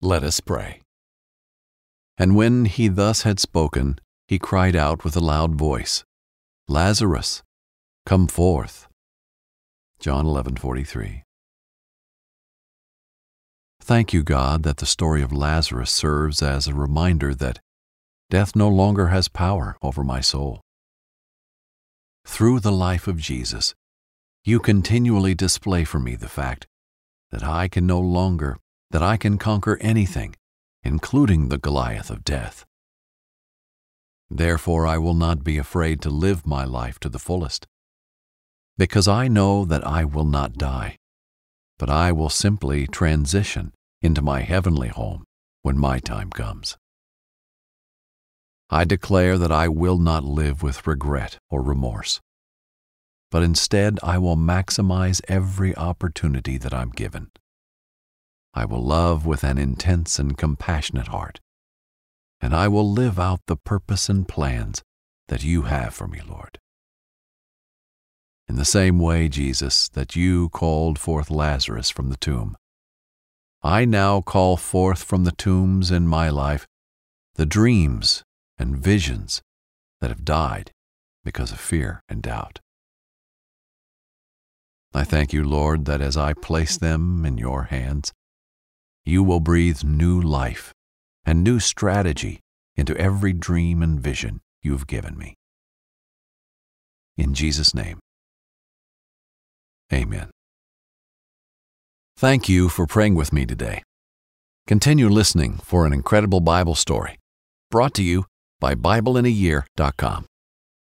Let us pray. And when he thus had spoken, he cried out with a loud voice, Lazarus, come forth. John 11:43. Thank you, God, that the story of Lazarus serves as a reminder that death no longer has power over my soul. Through the life of Jesus, you continually display for me the fact that I can no longer, that I can conquer anything, including the Goliath of death. Therefore, I will not be afraid to live my life to the fullest, because I know that I will not die, but I will simply transition into my heavenly home when my time comes. I declare that I will not live with regret or remorse, but instead I will maximize every opportunity that I'm given. I will love with an intense and compassionate heart, and I will live out the purpose and plans that you have for me, Lord. In the same way, Jesus, that you called forth Lazarus from the tomb, I now call forth from the tombs in my life the dreams and visions that have died because of fear and doubt. I thank you, Lord, that as I place them in your hands, you will breathe new life and new strategy into every dream and vision you've given me. In Jesus' name, amen. Thank you for praying with me today. Continue listening for an incredible Bible story brought to you by BibleInAYear.com.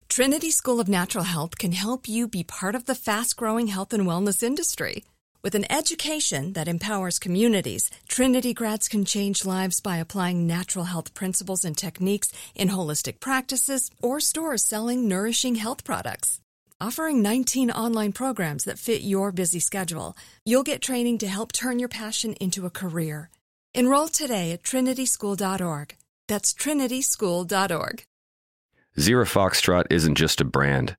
Trinity School of Natural Health can help you be part of the fast growing health and wellness industry. With an education that empowers communities, Trinity grads can change lives by applying natural health principles and techniques in holistic practices or stores selling nourishing health products. Offering 19 online programs that fit your busy schedule, you'll get training to help turn your passion into a career. Enroll today at trinityschool.org. That's trinityschool.org. Zero Foxtrot isn't just a brand,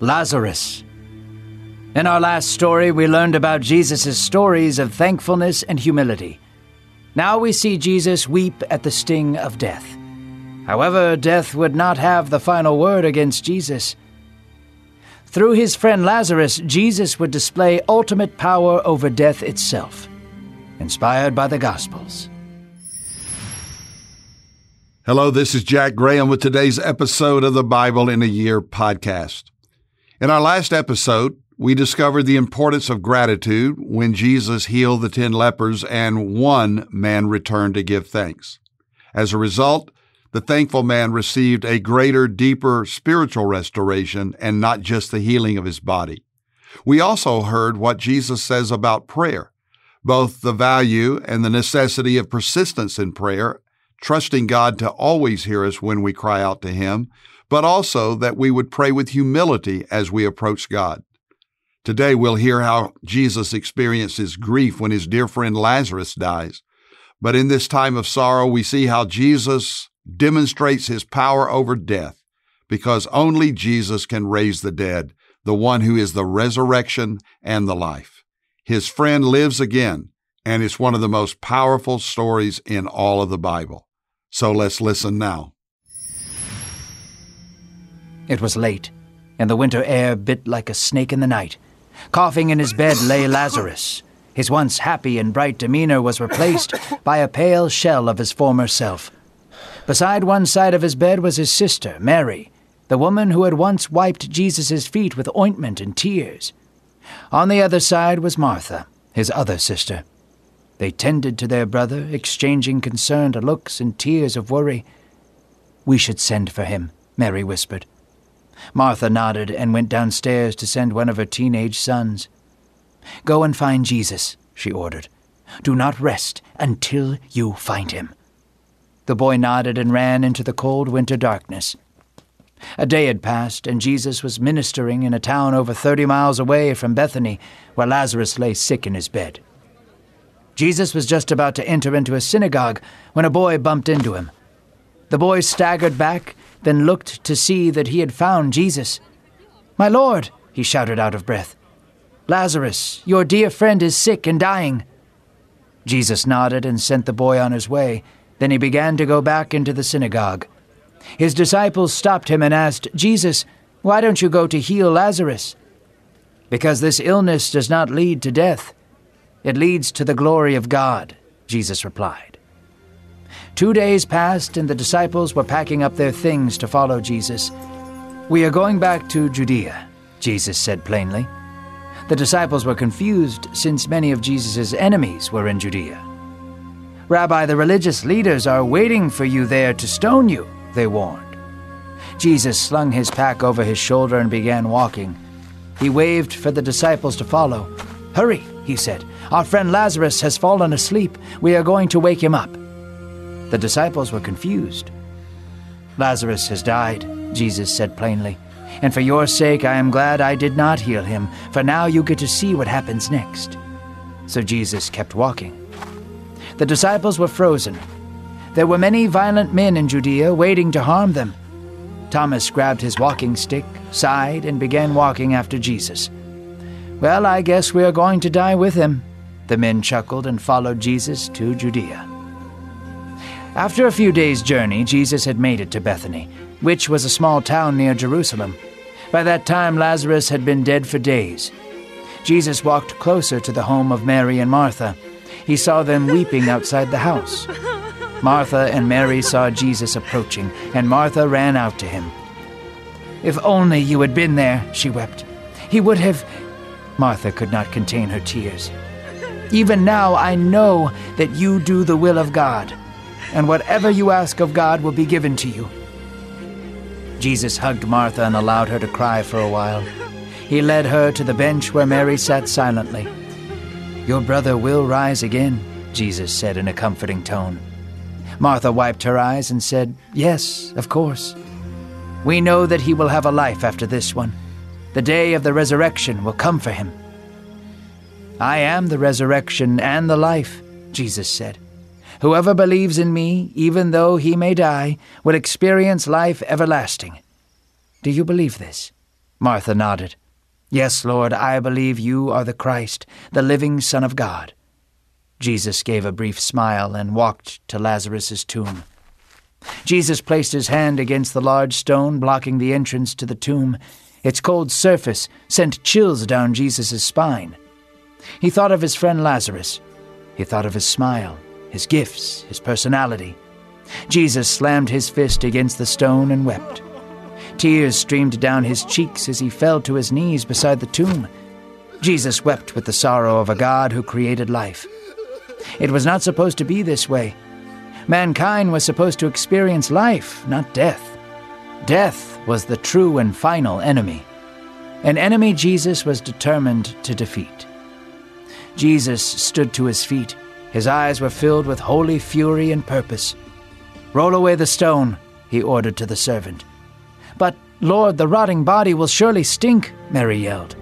Lazarus. In our last story, we learned about Jesus' stories of thankfulness and humility. Now we see Jesus weep at the sting of death. However, death would not have the final word against Jesus. Through his friend Lazarus, Jesus would display ultimate power over death itself, inspired by the Gospels. Hello, this is Jack Graham with today's episode of the Bible in a Year podcast. In our last episode, we discovered the importance of gratitude when Jesus healed the ten lepers and one man returned to give thanks. As a result, the thankful man received a greater, deeper spiritual restoration and not just the healing of his body. We also heard what Jesus says about prayer, both the value and the necessity of persistence in prayer, trusting God to always hear us when we cry out to Him, but also that we would pray with humility as we approach God. Today we'll hear how Jesus experiences grief when his dear friend Lazarus dies. But in this time of sorrow, we see how Jesus demonstrates his power over death because only Jesus can raise the dead, the one who is the resurrection and the life. His friend lives again, and it's one of the most powerful stories in all of the Bible. So let's listen now. It was late. and the winter air bit like a snake in the night. Coughing in his bed lay Lazarus. His once happy and bright demeanor was replaced by a pale shell of his former self. Beside one side of his bed was his sister, Mary, the woman who had once wiped Jesus' feet with ointment and tears. On the other side was Martha, his other sister. They tended to their brother, exchanging concerned looks and tears of worry. We should send for him, Mary whispered. Martha nodded and went downstairs to send one of her teenage sons. Go and find Jesus, she ordered. Do not rest until you find him. The boy nodded and ran into the cold winter darkness. A day had passed, and Jesus was ministering in a town over thirty miles away from Bethany, where Lazarus lay sick in his bed. Jesus was just about to enter into a synagogue when a boy bumped into him. The boy staggered back, then looked to see that he had found Jesus. My Lord, he shouted out of breath. Lazarus, your dear friend is sick and dying. Jesus nodded and sent the boy on his way. Then he began to go back into the synagogue. His disciples stopped him and asked, Jesus, why don't you go to heal Lazarus? Because this illness does not lead to death. It leads to the glory of God, Jesus replied. Two days passed, and the disciples were packing up their things to follow Jesus. We are going back to Judea, Jesus said plainly. The disciples were confused since many of Jesus' enemies were in Judea. Rabbi, the religious leaders are waiting for you there to stone you, they warned. Jesus slung his pack over his shoulder and began walking. He waved for the disciples to follow. Hurry, he said. Our friend Lazarus has fallen asleep. We are going to wake him up. The disciples were confused. Lazarus has died, Jesus said plainly. And for your sake, I am glad I did not heal him, for now you get to see what happens next. So Jesus kept walking. The disciples were frozen. There were many violent men in Judea waiting to harm them. Thomas grabbed his walking stick, sighed, and began walking after Jesus. Well, I guess we are going to die with him. The men chuckled and followed Jesus to Judea. After a few days' journey, Jesus had made it to Bethany, which was a small town near Jerusalem. By that time, Lazarus had been dead for days. Jesus walked closer to the home of Mary and Martha. He saw them weeping outside the house. Martha and Mary saw Jesus approaching, and Martha ran out to him. If only you had been there, she wept. He would have Martha could not contain her tears. Even now I know that you do the will of God, and whatever you ask of God will be given to you. Jesus hugged Martha and allowed her to cry for a while. He led her to the bench where Mary sat silently. Your brother will rise again, Jesus said in a comforting tone. Martha wiped her eyes and said, Yes, of course. We know that he will have a life after this one the day of the resurrection will come for him. I am the resurrection and the life, Jesus said. Whoever believes in me, even though he may die, will experience life everlasting. Do you believe this? Martha nodded. Yes, Lord, I believe you are the Christ, the living Son of God. Jesus gave a brief smile and walked to Lazarus's tomb. Jesus placed his hand against the large stone blocking the entrance to the tomb its cold surface sent chills down Jesus' spine. He thought of his friend Lazarus. He thought of his smile, his gifts, his personality. Jesus slammed his fist against the stone and wept. Tears streamed down his cheeks as he fell to his knees beside the tomb. Jesus wept with the sorrow of a God who created life. It was not supposed to be this way. Mankind was supposed to experience life, not death. Death was the true and final enemy, an enemy Jesus was determined to defeat. Jesus stood to his feet. His eyes were filled with holy fury and purpose. Roll away the stone, he ordered to the servant. But, Lord, the rotting body will surely stink, Mary yelled.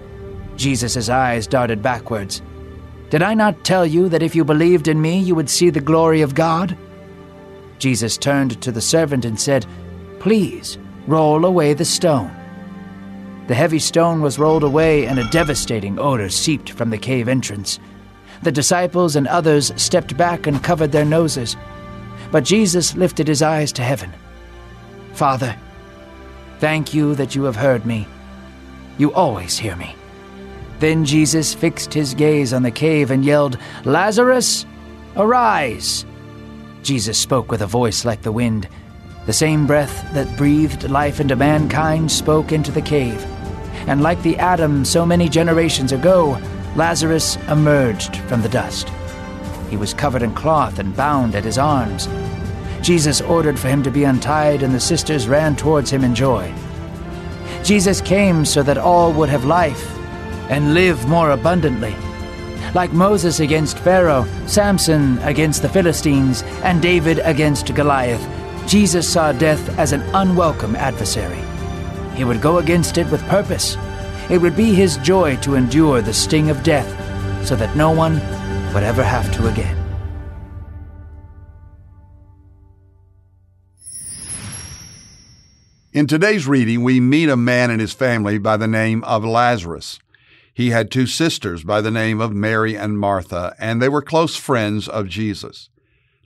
Jesus' eyes darted backwards. Did I not tell you that if you believed in me, you would see the glory of God? Jesus turned to the servant and said, Please, Roll away the stone. The heavy stone was rolled away, and a devastating odor seeped from the cave entrance. The disciples and others stepped back and covered their noses. But Jesus lifted his eyes to heaven. Father, thank you that you have heard me. You always hear me. Then Jesus fixed his gaze on the cave and yelled, Lazarus, arise! Jesus spoke with a voice like the wind. The same breath that breathed life into mankind spoke into the cave. And like the Adam so many generations ago, Lazarus emerged from the dust. He was covered in cloth and bound at his arms. Jesus ordered for him to be untied, and the sisters ran towards him in joy. Jesus came so that all would have life and live more abundantly. Like Moses against Pharaoh, Samson against the Philistines, and David against Goliath, Jesus saw death as an unwelcome adversary. He would go against it with purpose. It would be his joy to endure the sting of death so that no one would ever have to again. In today's reading, we meet a man and his family by the name of Lazarus. He had two sisters by the name of Mary and Martha, and they were close friends of Jesus.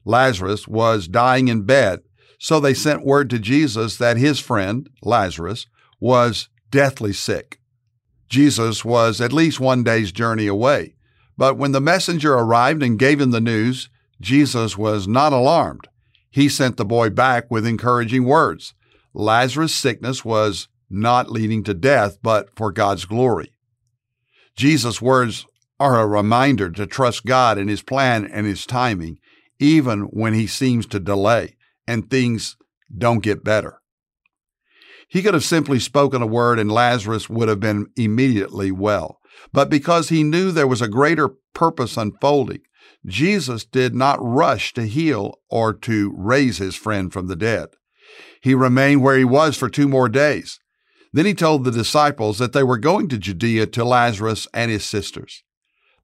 Lazarus was dying in bed, so they sent word to Jesus that his friend, Lazarus, was deathly sick. Jesus was at least one day's journey away, but when the messenger arrived and gave him the news, Jesus was not alarmed. He sent the boy back with encouraging words. Lazarus' sickness was not leading to death, but for God's glory. Jesus' words are a reminder to trust God in His plan and His timing, even when He seems to delay and things don't get better. He could have simply spoken a word and Lazarus would have been immediately well. But because he knew there was a greater purpose unfolding, Jesus did not rush to heal or to raise his friend from the dead. He remained where he was for two more days. Then he told the disciples that they were going to Judea to Lazarus and his sisters.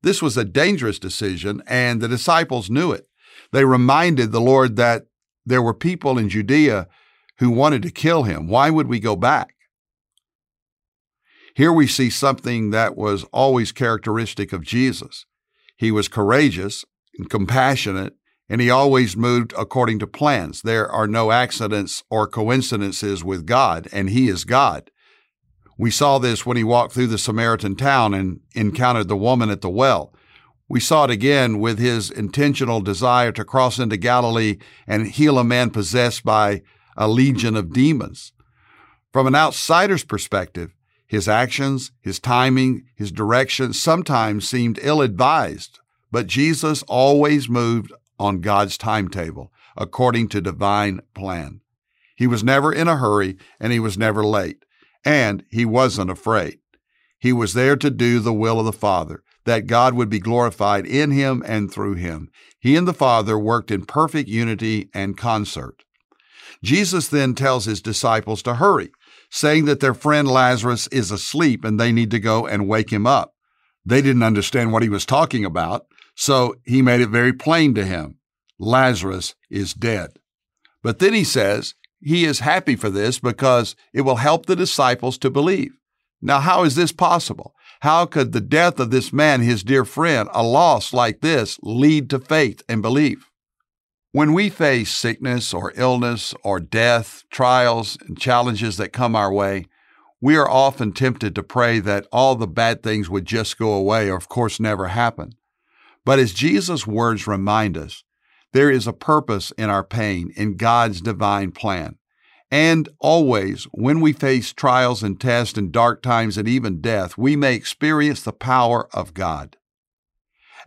This was a dangerous decision, and the disciples knew it. They reminded the Lord that there were people in Judea who wanted to kill him. Why would we go back? Here we see something that was always characteristic of Jesus. He was courageous and compassionate and he always moved according to plans. There are no accidents or coincidences with God, and he is God. We saw this when he walked through the Samaritan town and encountered the woman at the well. We saw it again with his intentional desire to cross into Galilee and heal a man possessed by a legion of demons. From an outsider's perspective, his actions, his timing, his direction sometimes seemed ill advised, but Jesus always moved on God's timetable according to divine plan. He was never in a hurry and he was never late, and he wasn't afraid. He was there to do the will of the Father, that God would be glorified in him and through him. He and the Father worked in perfect unity and concert. Jesus then tells his disciples to hurry, saying that their friend Lazarus is asleep and they need to go and wake him up. They didn't understand what he was talking about, so he made it very plain to him Lazarus is dead. But then he says he is happy for this because it will help the disciples to believe. Now, how is this possible? How could the death of this man, his dear friend, a loss like this, lead to faith and belief? When we face sickness or illness or death, trials and challenges that come our way, we are often tempted to pray that all the bad things would just go away or, of course, never happen. But as Jesus' words remind us, there is a purpose in our pain in God's divine plan. And always, when we face trials and tests and dark times and even death, we may experience the power of God.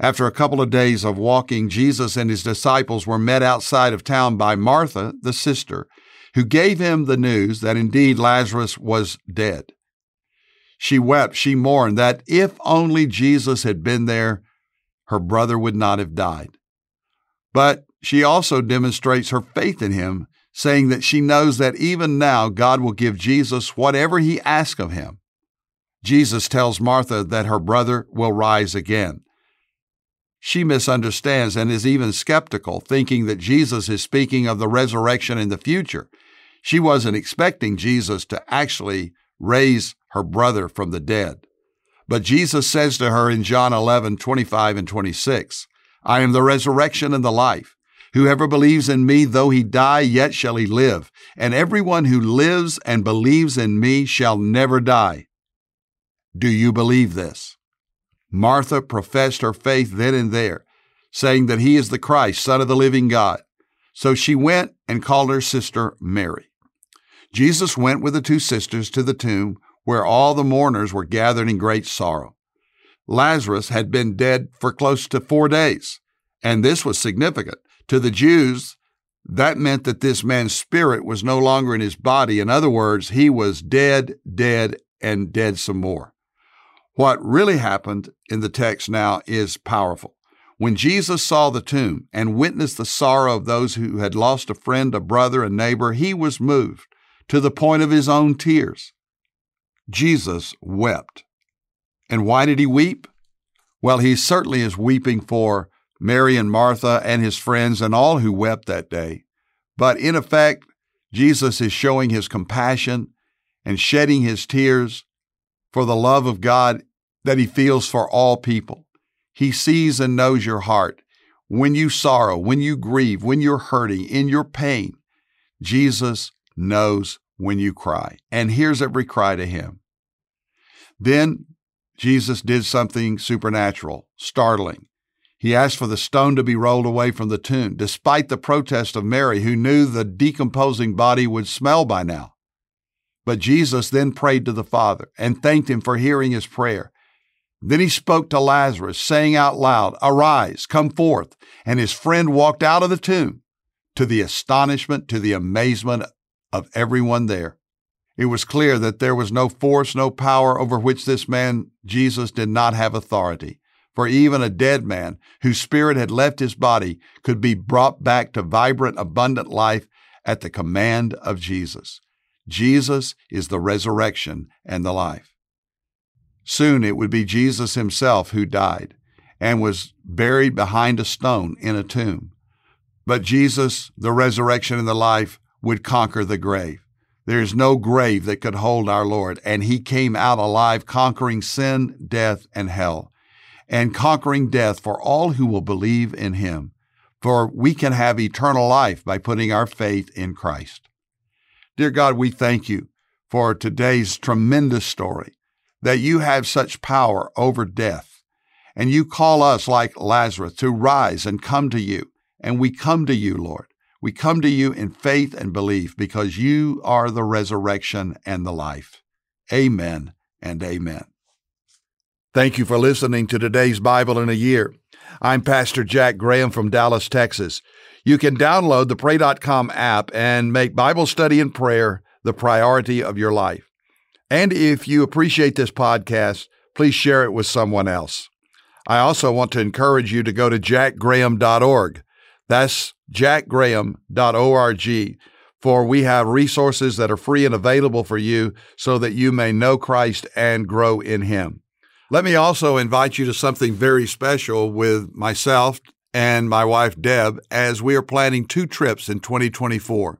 After a couple of days of walking, Jesus and his disciples were met outside of town by Martha, the sister, who gave him the news that indeed Lazarus was dead. She wept, she mourned that if only Jesus had been there, her brother would not have died. But she also demonstrates her faith in him, saying that she knows that even now God will give Jesus whatever he asks of him. Jesus tells Martha that her brother will rise again. She misunderstands and is even skeptical, thinking that Jesus is speaking of the resurrection in the future. She wasn't expecting Jesus to actually raise her brother from the dead. But Jesus says to her in John 11, 25 and 26, I am the resurrection and the life. Whoever believes in me, though he die, yet shall he live. And everyone who lives and believes in me shall never die. Do you believe this? Martha professed her faith then and there, saying that he is the Christ, Son of the living God. So she went and called her sister Mary. Jesus went with the two sisters to the tomb where all the mourners were gathered in great sorrow. Lazarus had been dead for close to four days, and this was significant. To the Jews, that meant that this man's spirit was no longer in his body. In other words, he was dead, dead, and dead some more. What really happened in the text now is powerful. When Jesus saw the tomb and witnessed the sorrow of those who had lost a friend, a brother, a neighbor, he was moved to the point of his own tears. Jesus wept. And why did he weep? Well, he certainly is weeping for Mary and Martha and his friends and all who wept that day. But in effect, Jesus is showing his compassion and shedding his tears for the love of God that he feels for all people. He sees and knows your heart. When you sorrow, when you grieve, when you're hurting, in your pain, Jesus knows when you cry and hears every cry to him. Then Jesus did something supernatural, startling. He asked for the stone to be rolled away from the tomb, despite the protest of Mary, who knew the decomposing body would smell by now. But Jesus then prayed to the Father and thanked him for hearing his prayer. Then he spoke to Lazarus, saying out loud, Arise, come forth. And his friend walked out of the tomb to the astonishment, to the amazement of everyone there. It was clear that there was no force, no power over which this man, Jesus, did not have authority. For even a dead man whose spirit had left his body could be brought back to vibrant, abundant life at the command of Jesus. Jesus is the resurrection and the life. Soon it would be Jesus himself who died and was buried behind a stone in a tomb. But Jesus, the resurrection and the life, would conquer the grave. There is no grave that could hold our Lord, and he came out alive, conquering sin, death, and hell, and conquering death for all who will believe in him. For we can have eternal life by putting our faith in Christ. Dear God, we thank you for today's tremendous story, that you have such power over death, and you call us like Lazarus to rise and come to you, and we come to you, Lord. We come to you in faith and belief because you are the resurrection and the life. Amen and amen. Thank you for listening to today's Bible in a Year. I'm Pastor Jack Graham from Dallas, Texas. You can download the Pray.com app and make Bible study and prayer the priority of your life. And if you appreciate this podcast, please share it with someone else. I also want to encourage you to go to jackgraham.org. That's jackgraham.org, for we have resources that are free and available for you so that you may know Christ and grow in Him. Let me also invite you to something very special with myself and my wife Deb as we are planning two trips in 2024.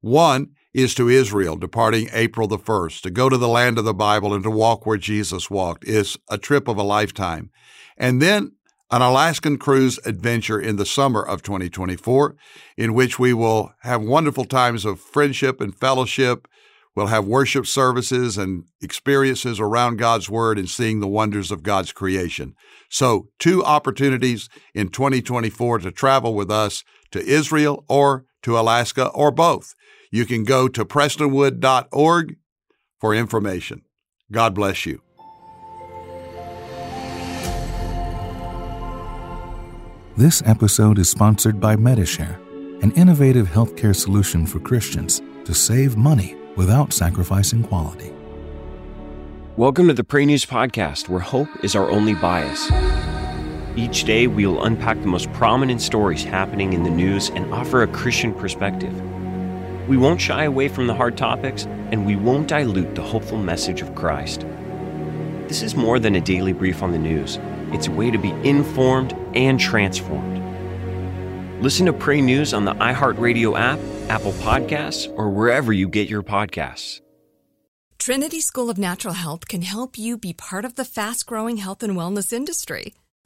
One is to Israel, departing April the 1st, to go to the land of the Bible and to walk where Jesus walked. It's a trip of a lifetime. And then an Alaskan cruise adventure in the summer of 2024, in which we will have wonderful times of friendship and fellowship. We'll have worship services and experiences around God's Word and seeing the wonders of God's creation. So, two opportunities in 2024 to travel with us to Israel or to Alaska or both. You can go to prestonwood.org for information. God bless you. This episode is sponsored by Medi-Share, an innovative healthcare solution for Christians to save money without sacrificing quality. Welcome to the Pray News Podcast, where hope is our only bias. Each day, we will unpack the most prominent stories happening in the news and offer a Christian perspective. We won't shy away from the hard topics, and we won't dilute the hopeful message of Christ. This is more than a daily brief on the news. It's a way to be informed and transformed. Listen to Pray News on the iHeartRadio app, Apple Podcasts, or wherever you get your podcasts. Trinity School of Natural Health can help you be part of the fast growing health and wellness industry.